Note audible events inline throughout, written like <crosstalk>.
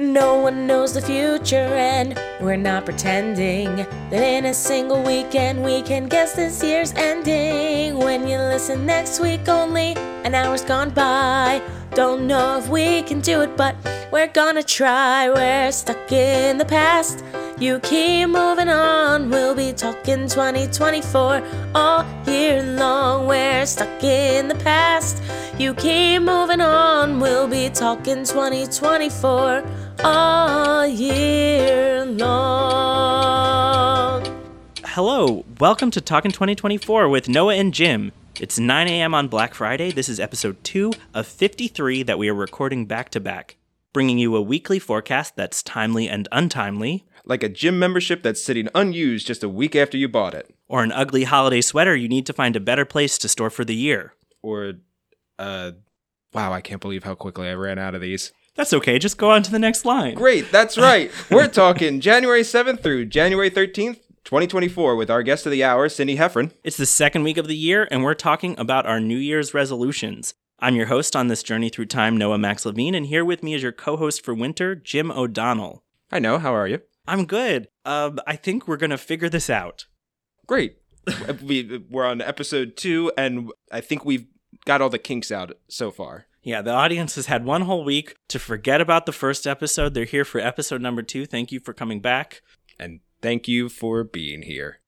No one knows the future, and we're not pretending that in a single weekend we can guess this year's ending. When you listen next week, only an hour's gone by. Don't know if we can do it, but we're gonna try. We're stuck in the past. You keep moving on. We'll be talking 2024 all year long. We're stuck in the past. You keep moving on. We'll be talking 2024 all year long. Hello, welcome to Talkin' 2024 with Noah and Jim. It's 9 a.m. on Black Friday. This is episode 2 of 53 that we are recording back to back, bringing you a weekly forecast that's timely and untimely, like a gym membership that's sitting unused just a week after you bought it. or an ugly holiday sweater you need to find a better place to store for the year. Or, uh, wow, I can't believe how quickly I ran out of these. That's okay, just go on to the next line. Great, that's <laughs> right. We're talking January 7th through January 13th, 2024, with our guest of the hour, Cindy Heffron. It's the second week of the year, and we're talking about our New Year's resolutions. I'm your host on this journey through time, Noah Max Levine, and here with me is your co host for winter, Jim O'Donnell. I know, how are you? I'm good. Um, I think we're going to figure this out. Great. <laughs> we, we're on episode two, and I think we've got all the kinks out so far. Yeah, the audience has had one whole week to forget about the first episode. They're here for episode number two. Thank you for coming back. And thank you for being here.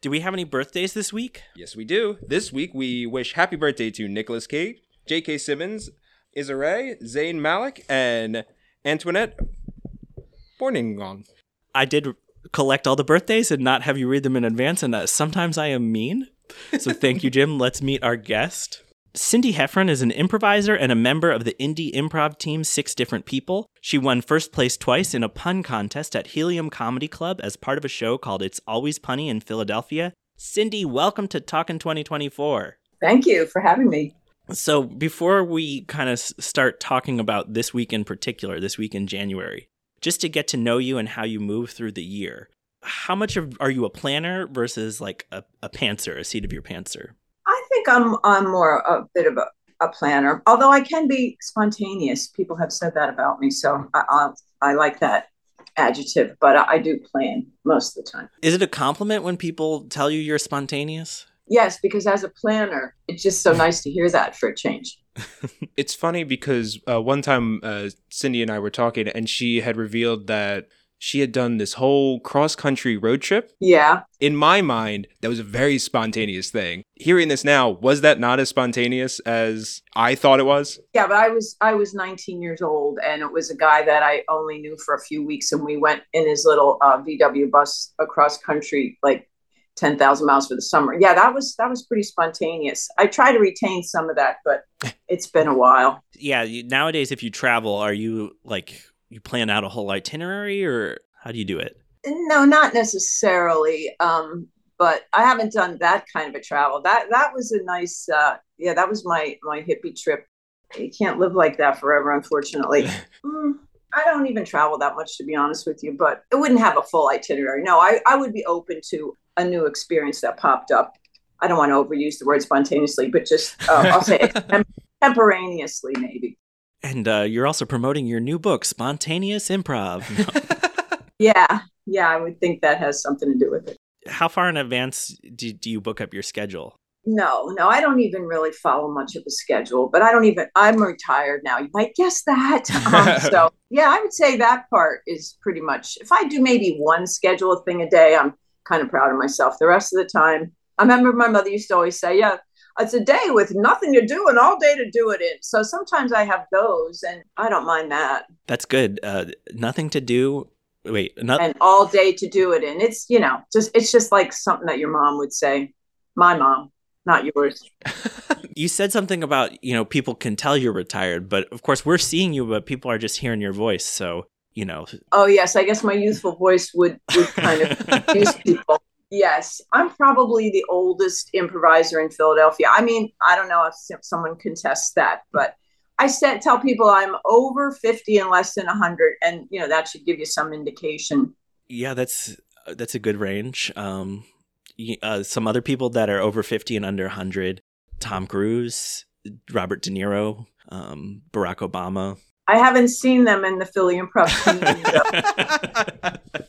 Do we have any birthdays this week? Yes, we do. This week, we wish happy birthday to Nicolas Cage, J.K. Simmons, Issa Zayn Malik, and Antoinette Borningong. I did collect all the birthdays and not have you read them in advance, and uh, sometimes I am mean. So thank you, Jim. Let's meet our guest. Cindy Heffron is an improviser and a member of the indie improv team Six Different People. She won first place twice in a pun contest at Helium Comedy Club as part of a show called It's Always Punny in Philadelphia. Cindy, welcome to Talkin' 2024. Thank you for having me. So, before we kind of start talking about this week in particular, this week in January, just to get to know you and how you move through the year, how much of, are you a planner versus like a, a pantser, a seat of your pantser? I think I'm I'm more a bit of a, a planner, although I can be spontaneous. People have said that about me, so I I, I like that adjective. But I, I do plan most of the time. Is it a compliment when people tell you you're spontaneous? Yes, because as a planner, it's just so nice to hear that for a change. <laughs> It's funny because uh, one time uh, Cindy and I were talking, and she had revealed that she had done this whole cross country road trip. Yeah, In my mind, that was a very spontaneous thing. Hearing this now, was that not as spontaneous as I thought it was? yeah. But I was I was 19 years old, and it was a guy that I only knew for a few weeks, and we went in his little uh, VW bus across country, like 10,000 miles for the summer. Yeah, that was that was pretty spontaneous. I try to retain some of that, but <laughs> it's been a while. Yeah, nowadays, if you travel, are you like, you plan out a whole itinerary or how do you do it? No, not necessarily. Um, but I haven't done that kind of a travel. That that was a nice uh yeah, that was my my hippie trip. You can't live like that forever, unfortunately. <laughs> Mm, I don't even travel that much to be honest with you, but it wouldn't have a full itinerary. No, I, I would be open to a new experience that popped up. I don't want to overuse the word spontaneously, but just uh, I'll say <laughs> extemporaneously, maybe. And uh, you're also promoting your new book, Spontaneous Improv. <laughs> Yeah, yeah, I would think that has something to do with it. how far in advance do, do you book up your schedule? No, no, I don't even really follow much of a schedule, but I don't even, I'm retired now. You might guess that. <laughs> Um, so, yeah, I would say that part is pretty much, if I do maybe one schedule thing a day, I'm kind of proud of myself. The rest of the time, I remember my mother used to always say, yeah, it's a day with nothing to do and all day to do it in. So sometimes I have those and I don't mind that. That's good. Uh, nothing to do. Wait, not, And all day to do it in. It's, you know, just, it's just like something that your mom would say. My mom, not yours. <laughs> you said something about you know people can tell you're retired, but of course we're seeing you, but people are just hearing your voice. So you know, Oh yes, I guess my youthful voice would would kind of confuse <laughs> people. Yes, I'm probably the oldest improviser in Philadelphia. I mean, I don't know if someone contests that, but I said tell people I'm over 50 and less than 100, and you know that should give you some indication. yeah, that's that's a good range. Um, uh, some other people that are over fifty and under hundred: Tom Cruise, Robert De Niro, um, Barack Obama. I haven't seen them in the Philly Improv community.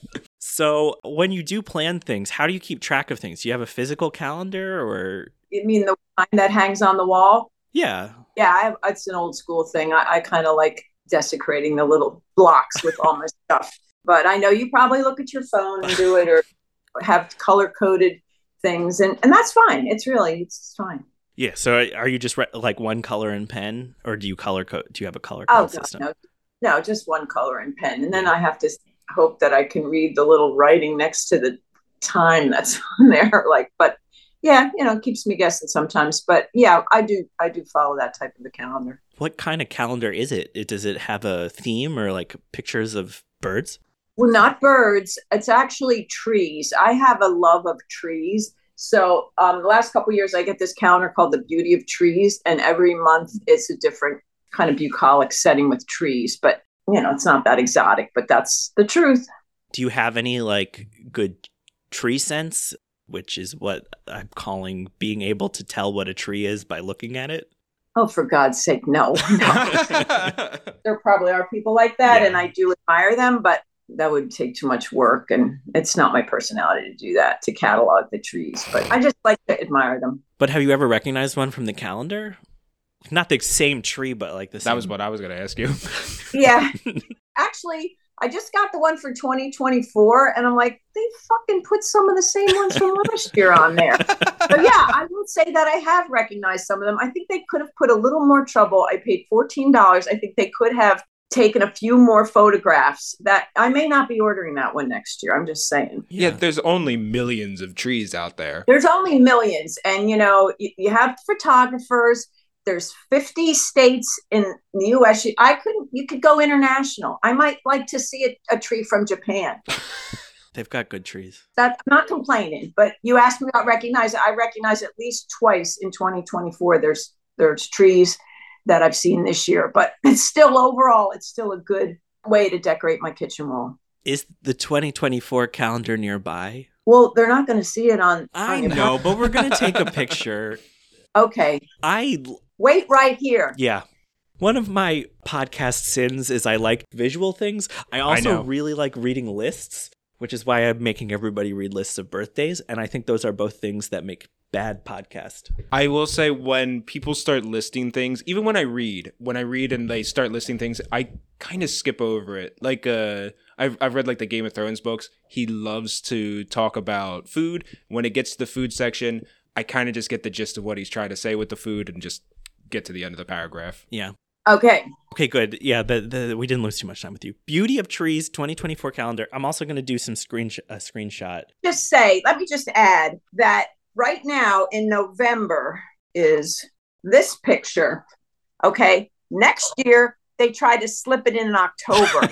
<laughs> So, when you do plan things, how do you keep track of things? Do you have a physical calendar or you mean the one that hangs on the wall? yeah. Yeah, I have, it's an old school thing. I, I kind of like desecrating the little blocks with all my <laughs> stuff. But I know you probably look at your phone and do it or <laughs> have color coded things, and, and that's fine. It's really it's fine. Yeah, so are you just re- like one color and pen or do you color code do you have a color Oh code no, system? no, no, just one color and pen, and then I have to hope that I can read the little writing next to the time that's <laughs> on there. Like, but yeah, you know, it keeps me guessing sometimes. But yeah, I do I do follow that type of a calendar. What kind of calendar is it? it? Does it have a theme or like pictures of birds? Well, not birds. It's actually trees. I have a love of trees. So um, the last couple of years, I get this calendar called the Beauty of Trees, and every month it's a different kind of bucolic setting with trees. But you know, it's not that exotic, but that's the truth. Do you have any like good tree sense, which is what I'm calling being able to tell what a tree is by looking at it? Oh, for God's sake, no. <laughs> there probably are people like that, Yeah. and I do admire them, but that would take too much work, and it's not my personality to do that to catalog the trees. But I just like to admire them. But have you ever recognized one from the calendar? Not the same tree, but like the same. that was what I was going to ask you. <laughs> Yeah. Actually, I just got the one for 2024, and I'm like, they fucking put some of the same ones from last year on there. But yeah, I would say that I have recognized some of them. I think they could have put a little more trouble. I paid $14. I think they could have taken a few more photographs that I may not be ordering that one next year. I'm just saying. yeah, there's only millions of trees out there. There's only millions, and you know, you, you have photographers. There's 50 states in the U.S. You- I couldn't. You could go international. I might like to see a, a tree from Japan. <laughs> They've got good trees. That I'm not complaining, but you asked me about recognize it. I recognize at least twice in 2024. There's there's trees that I've seen this year, but <laughs> it's still overall, it's still a good way to decorate my kitchen wall. Is the 2024 calendar nearby? Well, they're not going to see it on. I on know, but we're gonna take a <laughs> picture. Okay, I wait right here. yeah. One of my podcast sins is I like visual things. I also know. really like reading lists, which is why I'm making everybody read lists of birthdays, and I think those are both things that make bad podcast. I will say when people start listing things, even when I read, when I read and they start listing things, I kind of skip over it. Like uh I've I've read like the Game of Thrones books. He loves to talk about food. When it gets to the food section, I kind of just get the gist of what he's trying to say with the food and just get to the end of the paragraph. Yeah. Okay, Okay, good. Yeah, the, the we didn't lose too much time with you. Beauty of Trees 2024 calendar. I'm also going to do some screen a screenshot. just say. Let me just add that right now in November is this picture. Okay, next year they try to slip it in in October. <laughs>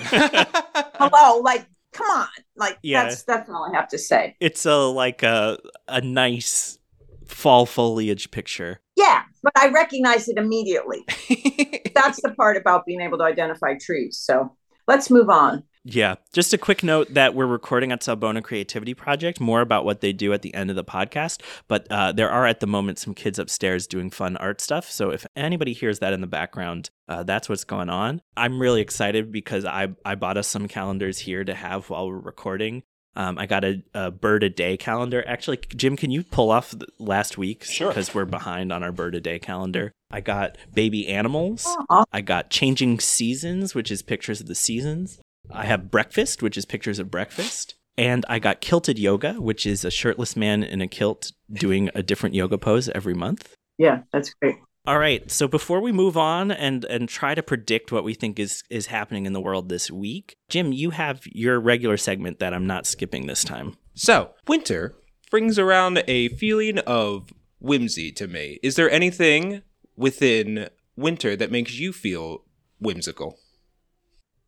Hello, like, come on, like Yeah. that's that's all I have to say. It's a like a a nice fall foliage picture. Yeah, but I recognize it immediately. <laughs> That's the part about being able to identify trees. So let's move on. Yeah. Just a quick note that we're recording at Sawubona Creativity Project. More about what they do at the end of the podcast. But uh, there are at the moment some kids upstairs doing fun art stuff. So if anybody hears that in the background, uh, that's what's going on. I'm really excited because I, I bought us some calendars here to have while we're recording. Um, I got a, a bird a day calendar. Actually, Jim, can you pull off the last week? Sure. Because we're behind on our bird a day calendar. I got baby animals. Aw. I got changing seasons, which is pictures of the seasons. I have breakfast, which is pictures of breakfast. And I got kilted yoga, which is a shirtless man in a kilt doing a different yoga pose every month. Yeah, that's great. All right. So before we move on and and try to predict what we think is is happening in the world this week, Jim, you have your regular segment that I'm not skipping this time. So, winter brings around a feeling of whimsy to me. Is there anything within winter that makes you feel whimsical?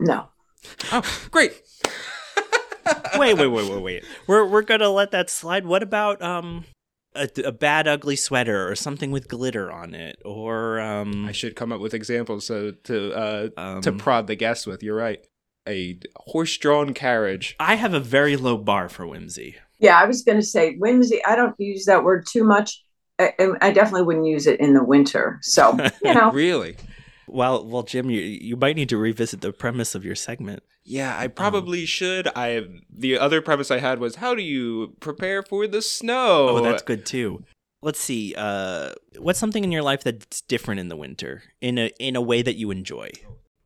No. Oh, great. <laughs> wait, wait, wait, wait, wait. We're we're gonna let that slide. What about um a, a bad ugly sweater or something with glitter on it or um I should come up with examples so to uh, Um, to prod the guests with. You're right. A horse-drawn carriage. I have a very low bar for whimsy. Yeah, I was going to say whimsy. I don't use that word too much. I, I definitely wouldn't use it in the winter. So, <laughs> you know, Really? Well, well, Jim, you you might need to revisit the premise of your segment. Yeah, I probably should. I the other premise I had was how do you prepare for the snow? Oh, that's good too. Let's see. Uh, what's something in your life that's different in the winter in a in a way that you enjoy?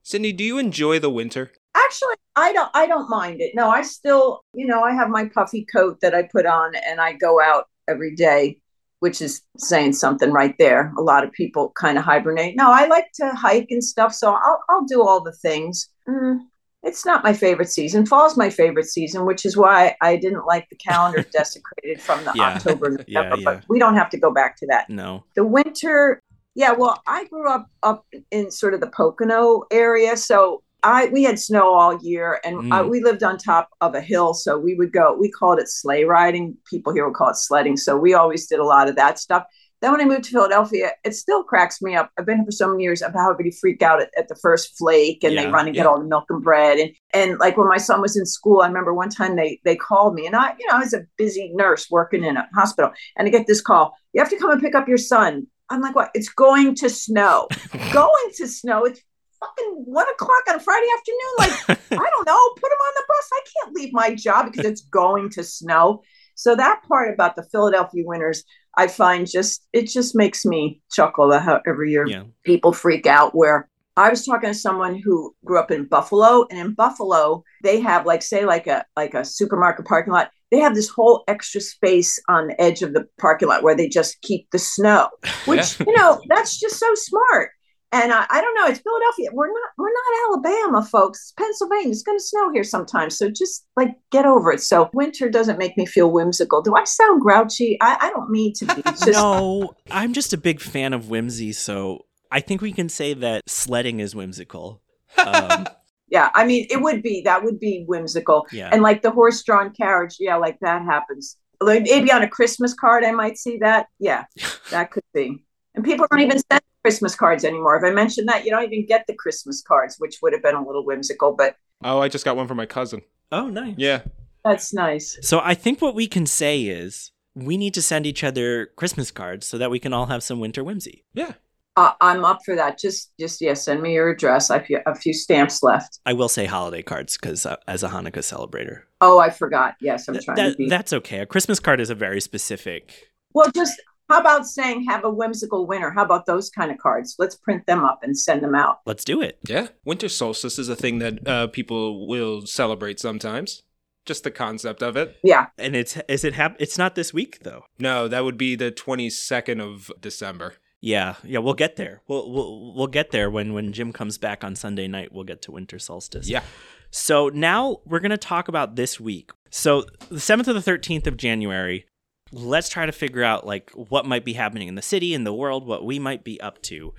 Cindy, do you enjoy the winter? Actually, I don't I don't mind it. No, I still, you know, I have my puffy coat that I put on and I go out every day, which is saying something right there. A lot of people kind of hibernate. No, I like to hike and stuff, so I'll I'll do all the things. Mm, it's not my favorite season. Fall's my favorite season, which is why I didn't like the calendar <laughs> desecrated from the Yeah. October, <laughs> November. Yeah, yeah. But we don't have to go back to that. No. The winter, yeah. Well, I grew up up in sort of the Pocono area, so I we had snow all year, and Mm. we lived on top of a hill, so we would go. We called it sleigh riding. People here would call it sledding. So we always did a lot of that stuff. Then when I moved to Philadelphia, it still cracks me up. I've been here for so many years of how everybody freak out at, at the first flake and they run and get all the milk and bread. And and like when my son was in school, I remember one time they they called me and I, you know, I was a busy nurse working in a hospital. And I get this call, you have to come and pick up your son. I'm like, what? It's going to snow. <laughs> going to snow. It's fucking one o'clock on a Friday afternoon. Like, <laughs> I don't know, put him on the bus. I can't leave my job because it's going to snow. So that part about the Philadelphia winters, I find just it just makes me chuckle that how every year Yeah. people freak out where I was talking to someone who grew up in Buffalo and in Buffalo they have like say like a like a supermarket parking lot they have this whole extra space on the edge of the parking lot where they just keep the snow <laughs> which you know that's just so smart and I, I don't know it's Philadelphia we're not we're not Alabama folks it's Pennsylvania it's going to snow here sometimes so just like get over it so winter doesn't make me feel whimsical do I sound grouchy I, I don't mean to be <laughs> just no, I'm just a big fan of whimsy, so I think we can say that sledding is whimsical. Um, <laughs> Yeah, I mean, it would be that would be whimsical, yeah. and like the horse-drawn carriage, yeah, like that happens. Like maybe on a Christmas card, I might see that. Yeah, <laughs> that could be. And people don't even send Christmas cards anymore. If I mentioned that, you don't even get the Christmas cards, which would have been a little whimsical, but Oh, I just got one for my cousin. oh, nice. Yeah. that's nice. So I think what we can say is we need to send each other Christmas cards so that we can all have some winter whimsy. Yeah. Uh, I'm up for that. Just, just yeah, send me your address. I have a few stamps left. I will say holiday cards because uh, as a Hanukkah celebrator, Oh, I forgot. Yes, I'm Th- trying that, to be. that's okay. A Christmas card is a very specific. well, just how about saying have a whimsical winter? How about those kind of cards? Let's print them up and send them out. Let's do it. Yeah. Winter solstice is a thing that uh, people will celebrate sometimes. Just the concept of it. Yeah, And it's is it hap- It's not this week though. No, that would be the 22nd of December. Yeah, yeah, we'll get there. We'll we'll we'll get there when when Jim comes back on Sunday night. We'll get to winter solstice. Yeah. So now we're gonna talk about this week. So the seventh or the thirteenth of January. Let's try to figure out like what might be happening in the city, in the world, what we might be up to.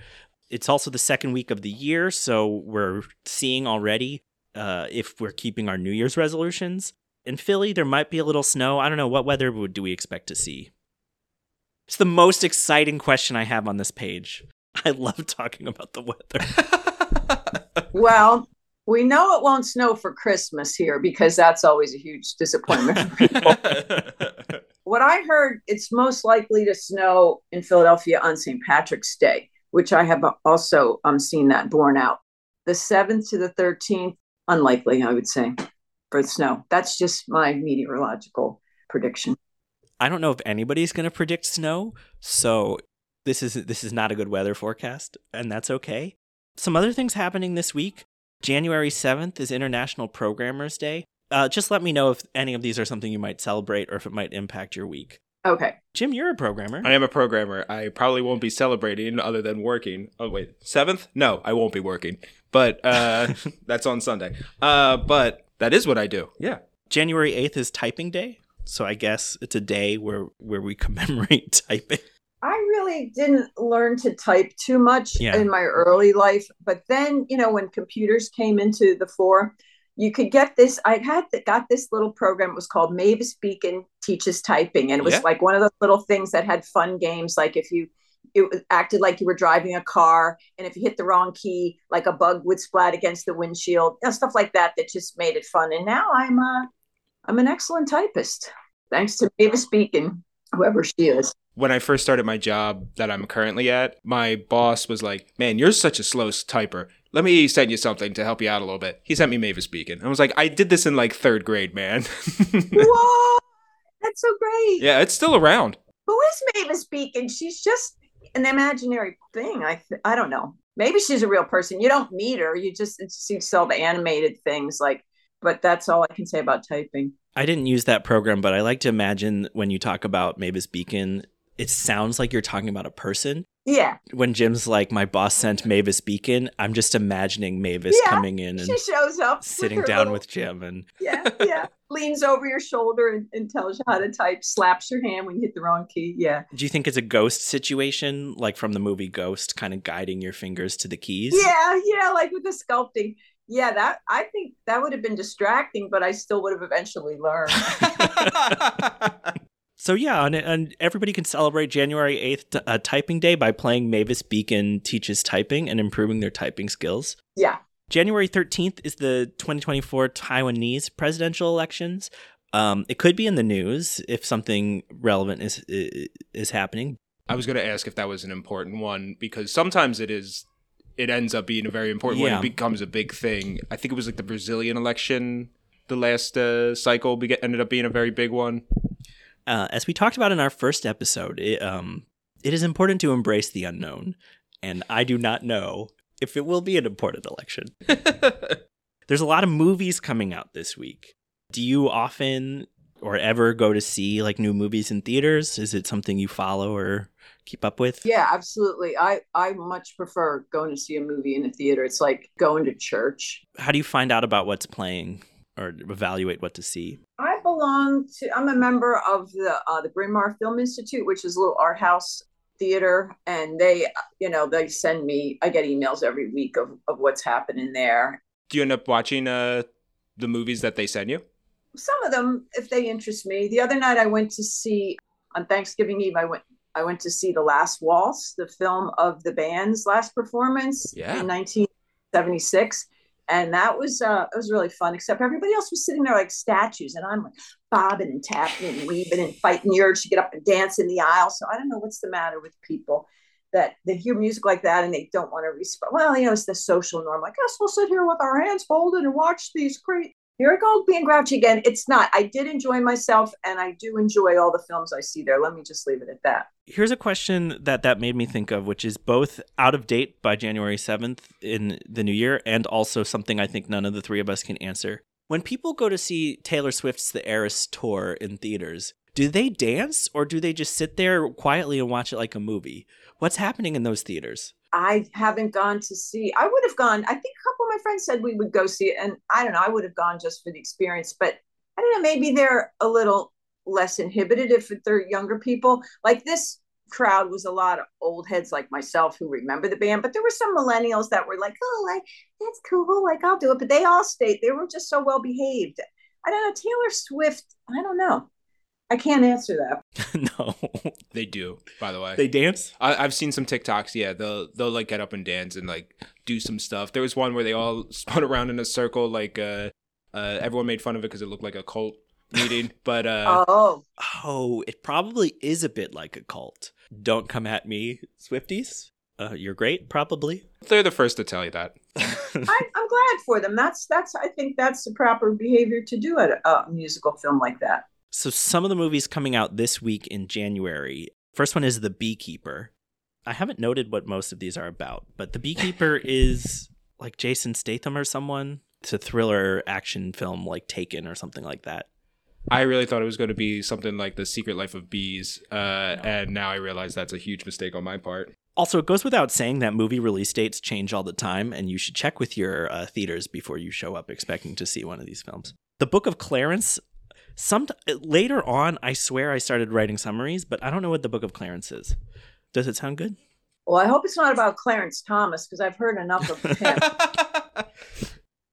It's also the second week of the year, so we're seeing already uh, if we're keeping our New Year's resolutions. In Philly, there might be a little snow. I don't know what weather would do we expect to see. It's the most exciting question I have on this page. <laughs> I love talking about the weather. <laughs> Well, we know it won't snow for Christmas here because that's always a huge disappointment for <laughs> people. What I heard, it's most likely to snow in Philadelphia on St. Patrick's Day, which I have also um, seen that borne out. The 7th to the 13th, unlikely, I would say, for snow. That's just my meteorological prediction. I don't know if anybody's going to predict snow, so this is this is not a good weather forecast, and that's okay. Some other things happening this week. January 7th is International Programmers Day. Uh, just let me know if any of these are something you might celebrate or if it might impact your week. Okay. Jim, you're a programmer. I am a programmer. I probably won't be celebrating other than working. Oh wait, seventh? No, I won't be working. But uh, <laughs> that's on Sunday. Uh, but that is what I do. Yeah. January 8th is Typing Day, so I guess it's a day where where we <laughs> commemorate typing. I really didn't learn to type too much Yeah. in my early life, but then you know when computers came into the fore, you could get this. I had got this little program. It was called Mavis Beacon Teaches Typing, and it was Yeah. like one of those little things that had fun games, like if you it acted like you were driving a car, and if you hit the wrong key, like a bug would splat against the windshield, you know, stuff like that. That just made it fun. And now I'm uh, I'm an excellent typist, thanks to Mavis Beacon, whoever she is. when I first started my job that I'm currently at, my boss was like, "Man, you're such a slow typer. Let me send you something to help you out a little bit." He sent me Mavis Beacon. I was like, "I did this in like third grade, man." <laughs> Whoa, that's so great. yeah, it's still around. Who is Mavis Beacon? She's just an imaginary thing. I th- I don't know. Maybe she's a real person. You don't meet her. You just see self animated things like. But that's all I can say about typing. I didn't use that program, but I like to imagine when you talk about Mavis Beacon, it sounds like you're talking about a person. Yeah, When Jim's like, my boss sent Mavis Beacon, I'm just imagining Mavis Yeah, coming in and she shows up, sitting her down little- with Jim. And <laughs> yeah, yeah. Leans over your shoulder and, and tells you how to type. Slaps your hand when you hit the wrong key. Yeah, do you think it's a ghost situation, like from the movie Ghost, kind of guiding your fingers to the keys? yeah, yeah. Like with the sculpting. Yeah, that I think that would have been distracting, but I still would have eventually learned. <laughs> <laughs> So yeah, and, and everybody can celebrate January 8th uh, typing day by playing Mavis Beacon teaches typing and improving their typing skills. yeah. January 13th is the 2024 Taiwanese presidential elections. Um, it could be in the news if something relevant is is happening. I was going to ask if that was an important one because sometimes it is. It ends up being a very important one. It becomes a big thing. I think it was like the Brazilian election. The last uh, cycle be- ended up being a very big one. Uh, as we talked about in our first episode, it, um, it is important to embrace the unknown, and I do not know if it will be an important election. <laughs> There's a lot of movies coming out this week. Do you often or ever go to see like new movies in theaters? Is it something you follow or keep up with? Yeah, absolutely. I I much prefer going to see a movie in a theater. It's like going to church. How do you find out about what's playing or evaluate what to see? I belong to. I'm a member of the uh, the Bryn Mawr Film Institute, which is a little art house theater, and they, you know, they send me. I get emails every week of of what's happening there. Do you end up watching uh, the movies that they send you? Some of them, if they interest me. The other night, I went to see on Thanksgiving Eve. I went. I went to see The Last Waltz, the film of the band's last performance Yeah. in 1976. And that was uh it was really fun, except everybody else was sitting there like statues, and I'm like bobbing and tapping and weaving and fighting the urge to get up and dance in the aisle. So I don't know what's the matter with people that they hear music like that and they don't want to respond. Well, you know, it's the social norm. Like, guess we'll sit here with our hands folded and watch these great. Here I go being grouchy again. It's not. I did enjoy myself, and I do enjoy all the films I see there. Let me just leave it at that. Here's a question that that made me think of, which is both out of date by January 7th in the new year and also something I think none of the three of us can answer. When people go to see Taylor Swift's The Eras tour in theaters, do they dance or do they just sit there quietly and watch it like a movie? What's happening in those theaters? I haven't gone to see. I would have gone. I think a couple of my friends said we would go see it, and I don't know. I would have gone just for the experience, but I don't know. Maybe they're a little less inhibited if they're younger people. Like this crowd was a lot of old heads like myself who remember the band, but there were some millennials that were like, "Oh, like that's cool. Like I'll do it." But they all stayed. They were just so well behaved. I don't know. Taylor Swift. I don't know. I can't answer that. <laughs> no. They do, by the way. They dance? I, I've seen some TikToks. Yeah, they'll they'll like get up and dance and like do some stuff. There was one where they all <laughs> spun around in a circle. Like uh, uh, everyone made fun of it because it looked like a cult meeting. <laughs> But uh, Oh, Oh, it probably is a bit like a cult. Don't come at me, Swifties. Uh, you're great, probably. they're the first to tell you that. I, I'm glad for them. That's that's. I think that's the proper behavior to do at a, a musical film like that. So, some of the movies coming out this week in January. First one is The Beekeeper. I haven't noted what most of these are about, but The Beekeeper <laughs> is like Jason Statham or someone. It's a thriller action film like Taken or something like that. I really thought it was going to be something like The Secret Life of Bees, uh, and now I realize that's a huge mistake on my part. Also, it goes without saying that movie release dates change all the time, and you should check with your uh, theaters before you show up expecting to see one of these films. The Book of Clarence. Some later on, I swear I started writing summaries, but I don't know what the Book of Clarence is. Does it sound good? Well, I hope it's not about Clarence Thomas because I've heard enough of him, <laughs>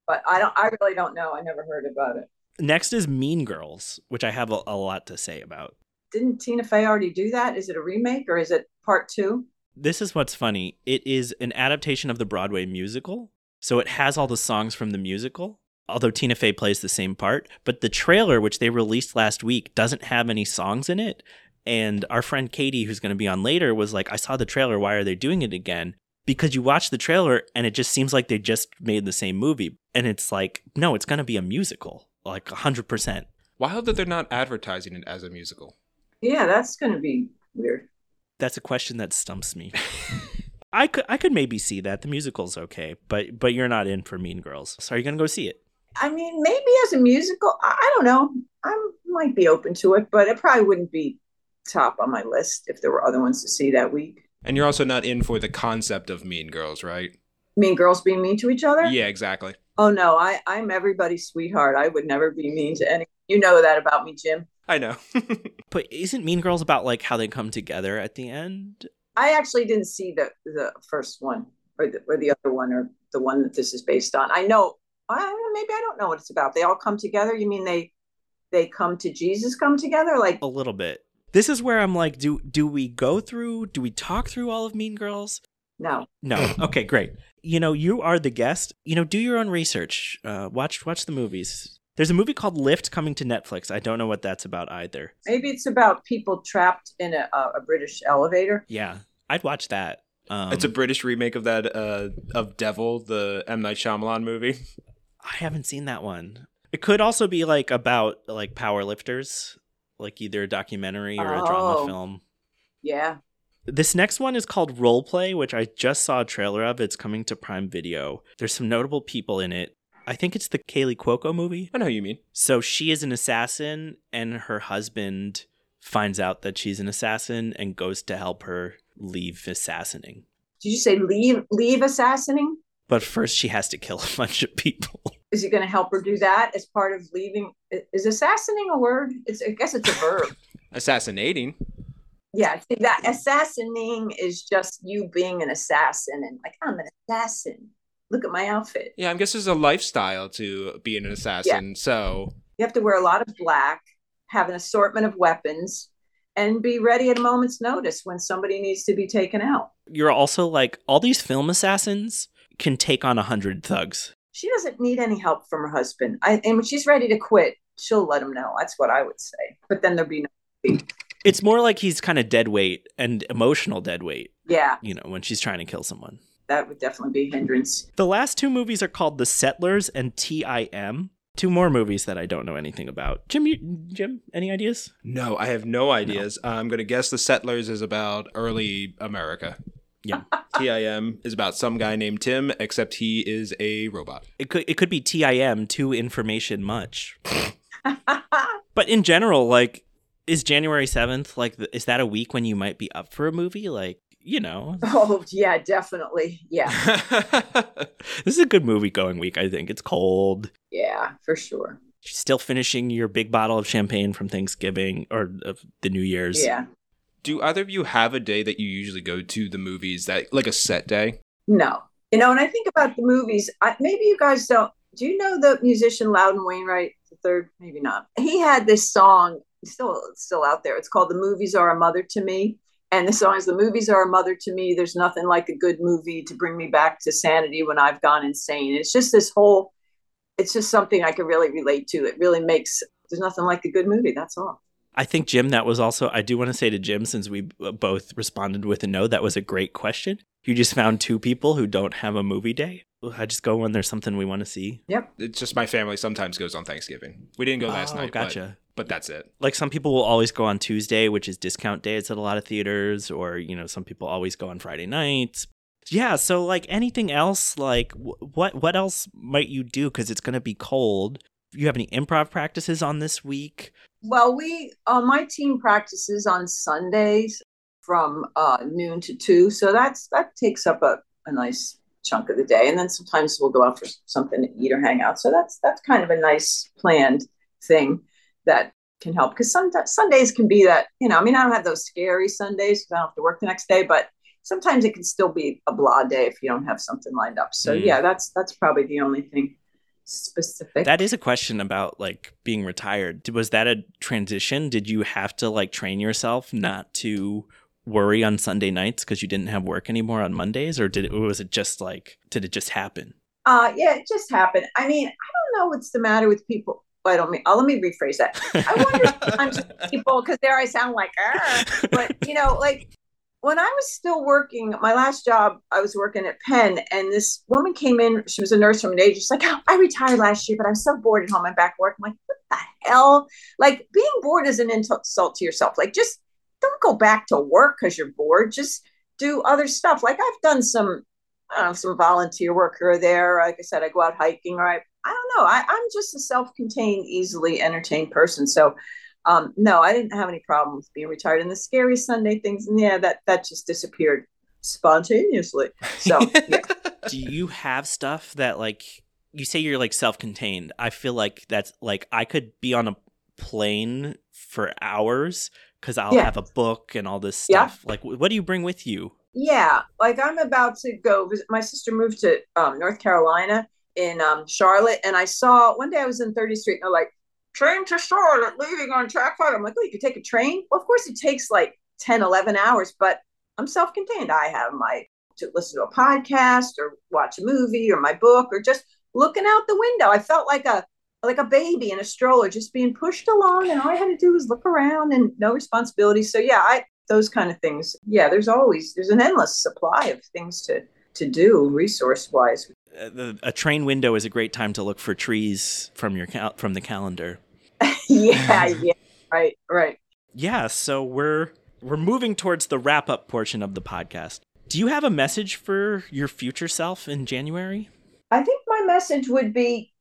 but I don't. I really don't know. I never heard about it. Next is Mean Girls, which I have a, a lot to say about. Didn't Tina Fey already do that? Is it a remake or is it part two? This is what's funny. It is an adaptation of the Broadway musical. So it has all the songs from the musical, although Tina Fey plays the same part. But the trailer, which they released last week, doesn't have any songs in it. And our friend Katie, who's going to be on later, was like, I saw the trailer. Why are they doing it again? Because you watch the trailer and it just seems like they just made the same movie. And it's like, no, it's going to be a musical, like 100%. Wild that they're not advertising it as a musical. Yeah, that's going to be weird. That's a question that stumps me. <laughs> I could I could maybe see that the musical's okay, but but you're not in for Mean Girls. So are you gonna go see it? I mean, maybe as a musical, I, I don't know. I might be open to it, but it probably wouldn't be top on my list if there were other ones to see that week. And you're also not in for the concept of Mean Girls, right? Mean girls being mean to each other? Yeah, exactly. Oh no, I I'm everybody's sweetheart. I would never be mean to any. You know that about me, Jim. I know. <laughs> But isn't Mean Girls about like how they come together at the end? I actually didn't see the the first one or the, or the other one or the one that this is based on. I know. I, maybe I don't know what it's about. They all come together. You mean they they come to Jesus come together? Like A little bit. This is where I'm like, do do we go through? Do we talk through all of Mean Girls? no. No. <laughs> Okay, great. You know, you are the guest. You know, do your own research. Uh, watch watch the movies. There's a movie called Lift coming to Netflix. I don't know what that's about either. Maybe it's about people trapped in a, a, a British elevator. Yeah, I'd watch that. Um, it's a British remake of that uh of Devil, the M Night Shyamalan movie. <laughs> I haven't seen that one. It could also be like about like power lifters, like either a documentary or a drama Oh. film. Yeah. This next one is called Roleplay, which I just saw a trailer of. It's coming to Prime Video. There's some notable people in it. I think it's the Kaley Cuoco movie. I know who you mean. So she is an assassin, and her husband finds out that she's an assassin and goes to help her leave assassinating. Did you say leave leave assassinating? But first, she has to kill a <laughs> bunch of people. Is he going to help her do that as part of leaving? Is assassinating a word? It's I guess it's a verb. <laughs> Assassinating. yeah, I think that assassinating is just you being an assassin and like I'm an assassin. Look at my outfit. Yeah, I guess there's a lifestyle to being an assassin. So You have to wear a lot of black, have an assortment of weapons, and be ready at a moment's notice when somebody needs to be taken out. You're also like, all these film assassins can take on a hundred thugs. She doesn't need any help from her husband. I, and when she's ready to quit, she'll let him know. That's what I would say. But then there'd be no. It's more like he's kind of dead weight and emotional dead weight, Yeah, you know, when she's trying to kill someone. that would definitely be a hindrance. The last two movies are called The Settlers and TIM. Two more movies that I don't know anything about. Jim, you, Jim, any ideas? no, I have no ideas. Uh, I'm gonna guess the Settlers is about early America. Yeah. <laughs> TIM is about some guy named Tim, except he is a robot. It could it could be TIM, too information much. <laughs> But in general, like, is January seventh like is that a week when you might be up for a movie? Like, you know, oh, yeah, definitely. Yeah, <laughs> this is a good movie going week. I think it's cold. yeah, for sure. Still finishing your big bottle of champagne from Thanksgiving or of the New Year's. Yeah. Do either of you have a day that you usually go to the movies that like a set day? No. You know, when I think about the movies, I, maybe you guys don't. Do you know the musician Loudon Wainwright the third? Maybe not. He had this song still still out there. It's called "The Movies Are a Mother to Me," and the song is "The movies are a mother to me." There's nothing like a good movie to bring me back to sanity when I've gone insane. It's just this whole. It's just something I can really relate to. It really makes. There's nothing like a good movie. That's all. I think Jim, that was also. I do want to say to Jim, since we uh, both responded with a no, that was a great question. You just found two people who don't have a movie day. I just go when there's something we want to see. Yep. It's just my family sometimes goes on Thanksgiving. We didn't go last night. Oh, night. gotcha. But, but that's it. Like some people will always go on Tuesday, which is discount days at a lot of theaters, or you know, some people always go on Friday nights. Yeah, so like anything else, like wh- what what else might you do? Because it's gonna be cold. You have any improv practices on this week? Well, we uh, my team practices on Sundays from uh, noon to two, so that's that takes up a, a nice chunk of the day, and then sometimes we'll go out for something to eat or hang out. So that's that's kind of a nice planned thing that can help because some Sundays can be that you know I mean I don't have those scary Sundays 'cause I don't have to work the next day, but sometimes it can still be a blah day if you don't have something lined up. So Mm. yeah, that's that's probably the only thing specific. That is a question about like being retired. Was that a transition? Did you have to like train yourself not to worry on Sunday nights because you didn't have work anymore on Mondays, or did it? Was it just like did it just happen? Uh, yeah, it just happened. I mean, I don't know what's the matter with people. I don't mean. Oh, let me rephrase that. I wonder sometimes <laughs> people because there I sound like, but you know, like when I was still working, my last job, I was working at Penn, and this woman came in. She was a nurse from an age. She's like, oh, I retired last year, but I'm so bored at home. I'm back work. I'm like, what the hell? Like being bored is an insult to yourself. Like just don't go back to work because you're bored. Just do other stuff. Like I've done some, know, some volunteer work here or there. Like I said, I go out hiking, or I, I don't know. I, I'm just a self-contained, easily entertained person. So um, no, I didn't have any problems being retired. And the scary Sunday things, yeah, that that just disappeared spontaneously. So, <laughs> yeah. Do you have stuff that like you say you're like self-contained? I feel like that's like I could be on a plane for hours because I'll Yeah. have a book and all this Yeah. stuff. Like, what do you bring with you? yeah, like I'm about to go visit. My sister moved to um, North Carolina in um, Charlotte, and I saw one day I was in 30th Street, and they're like, "Train to Charlotte, leaving on track five." I'm like, "Oh, you could take a train?" Well, of course, it takes like 10, 11 hours, but I'm self-contained. I have my to listen to a podcast or watch a movie or my book or just looking out the window. I felt like a like a baby in a stroller just being pushed along and all I had to do was look around and no responsibility. So yeah, I those kind of things. Yeah, there's always there's an endless supply of things to to do resource wise. Uh, the, a train window is a great time to look for trees from your from the calendar. <laughs> yeah, <laughs> yeah. Right, right. Yeah, so we're we're moving towards the wrap up portion of the podcast. Do you have a message for your future self in January? I think my message would be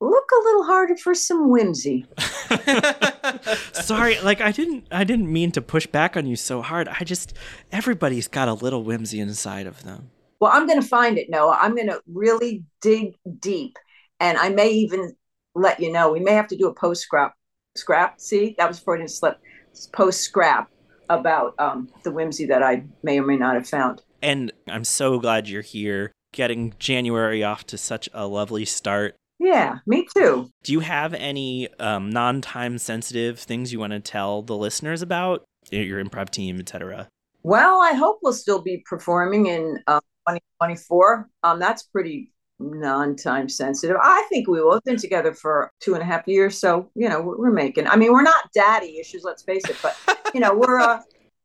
look a little harder for some whimsy. <laughs> Sorry, like I didn't I didn't mean to push back on you so hard. I just everybody's got a little whimsy inside of them. Well, I'm going to find it, Noah. I'm going to really dig deep. And I may even let you know. We may have to do a post scrap. Scrap. See, that was Freudian slip. Post scrap about um, the whimsy that I may or may not have found. And I'm so glad you're here, getting January off to such a lovely start. Yeah, me too. Do you have any um, non-time sensitive things you want to tell the listeners about your improv team, etc.? Well, I hope we'll still be performing in um, 2024. Um, that's pretty non-time sensitive. I think we will. We've been together for two and a half years, so you know we're, we're making. I mean, we're not daddy issues. Let's face it, but you know we're uh,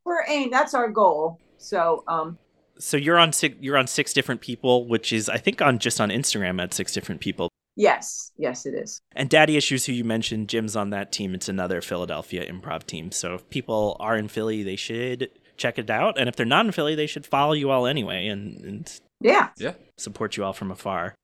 we're aimed. That's our goal. So um, So you're on six, you're on six different people, which is I think on just on Instagram at six different people. yes, yes, it is. And Daddy Issues, who you mentioned, Jim's on that team. It's another Philadelphia improv team. So if people are in Philly, they should check it out. And if they're not in Philly, they should follow you all anyway and, and Yeah, Yeah. support you all from afar.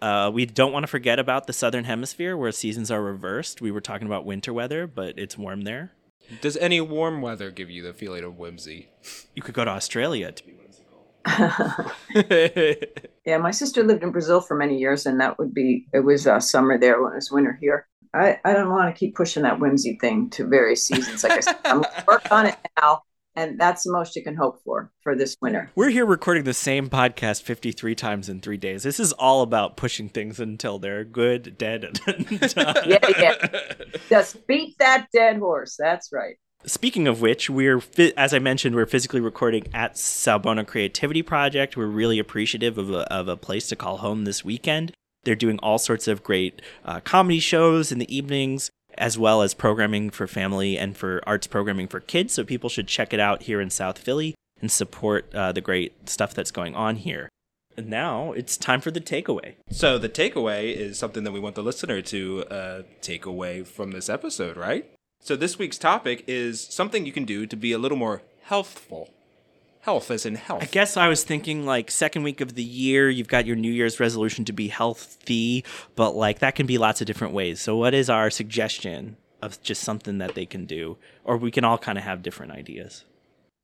Uh, we don't want to forget about the Southern Hemisphere where seasons are reversed. We were talking about winter weather, but it's warm there. Does any warm weather give you the feeling of whimsy? You could go to Australia to be whimsical. <laughs> yeah. My sister lived in Brazil for many years, and that would be it was uh, summer there when it was winter here. I, I don't want to keep pushing that whimsy thing to various seasons. Like I said, I'm work on it now, and that's the most you can hope for for this winter. We're here recording the same podcast 53 times in three days. This is all about pushing things until they're good, dead, and <laughs> done. <laughs> Yeah, yeah. Just beat that dead horse. That's right. Speaking of which, we're as I mentioned, we're physically recording at Sawubona Creativity Project. We're really appreciative of a, of a place to call home this weekend. They're doing all sorts of great uh, comedy shows in the evenings, as well as programming for family and for arts programming for kids. So people should check it out here in South Philly and support uh, the great stuff that's going on here. And now it's time for the takeaway. So the takeaway is something that we want the listener to uh, take away from this episode, right? So this week's topic is something you can do to be a little more healthful. Health as in health. I guess I was thinking like second week of the year, you've got your New Year's resolution to be healthy, but like that can be lots of different ways. So, what is our suggestion of just something that they can do? Or we can all kind of have different ideas.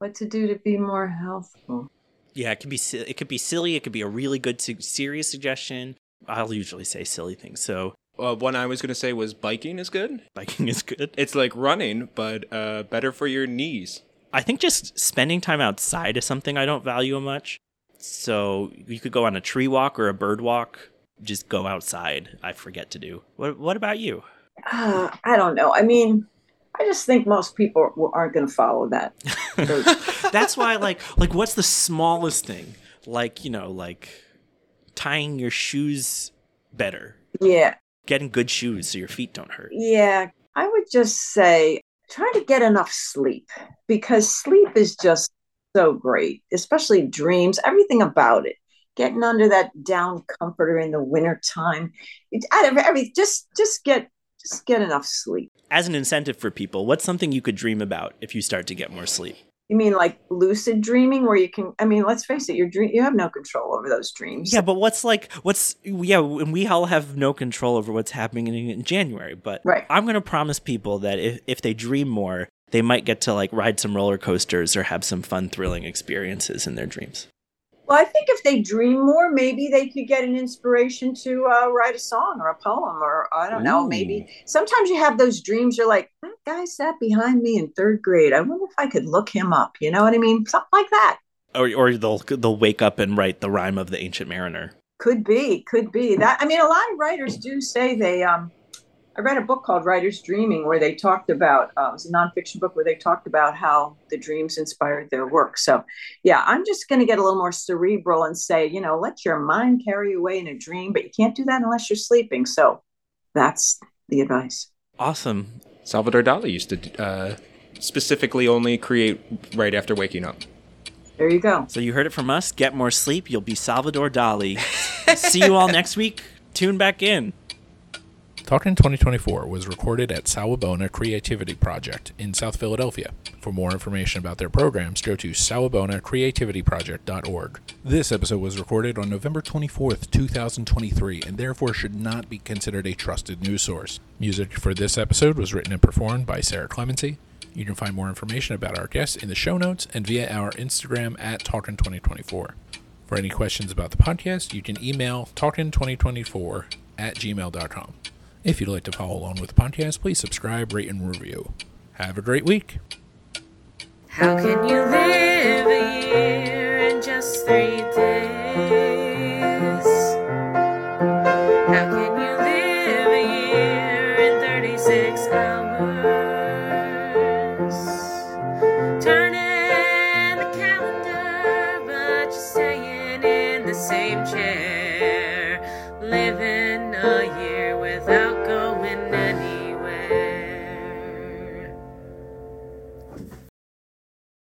What to do to be more healthful? Yeah, it could be it could be silly. It could be a really good su- serious suggestion. I'll usually say silly things. So Uh, one I was going to say was biking is good. biking is good. It's like running, but uh, better for your knees. I think just spending time outside is something I don't value much. So you could go on a tree walk or a bird walk. Just go outside. I forget to do. What What about you? Uh, I don't know. I mean, I just think most people aren't going to follow that. <laughs> That's why, like, like what's the smallest thing? Like, you know, like tying your shoes better. yeah, getting good shoes so your feet don't hurt. Yeah, I would just say try to get enough sleep because sleep is just so great, especially dreams, everything about it. Getting under that down comforter in the wintertime. Every, just just get just get enough sleep. As an incentive for people, what's something you could dream about if you start to get more sleep? You mean like lucid dreaming where you can I mean, let's face it, your dream you have no control over those dreams. Yeah, but what's like what's yeah, and we all have no control over what's happening in, in January, but right. I'm going to promise people that if if they dream more, they might get to like ride some roller coasters or have some fun thrilling experiences in their dreams. Well, I think if they dream more, maybe they could get an inspiration to uh, write a song or a poem, or I don't know. Maybe sometimes you have those dreams. You're like, that guy sat behind me in third grade. I wonder if I could look him up. You know what I mean? Something like that. Or, or they'll they'll wake up and write the rhyme of the Ancient Mariner. Could be, could be that. I mean, a lot of writers do say they um I read a book called Writer's Dreaming where they talked about, uh, it was a nonfiction book where they talked about how the dreams inspired their work. So, yeah, I'm just going to get a little more cerebral and say, you know, let your mind carry you away in a dream, but you can't do that unless you're sleeping. So, that's the advice. Awesome. Salvador Dali used to uh, specifically only create right after waking up. There you go. So, you heard it from us. Get more sleep. You'll be Salvador Dali. See you all <laughs> next week. Tune back in. Talking 2024 was recorded at Sawubona Creativity Project in South Philadelphia. For more information about their programs, go to sawubonacreativityproject.org. This episode was recorded on November 24th, 2023, and therefore should not be considered a trusted news source. Music for this episode was written and performed by Sarah Clemency. You can find more information about our guests in the show notes and via our Instagram at Talkin2024. For any questions about the podcast, you can email talkin2024 at gmail.com. If you'd like to follow along with the podcast, please subscribe, rate, and review. Have a great week. How can you live a year in just three days?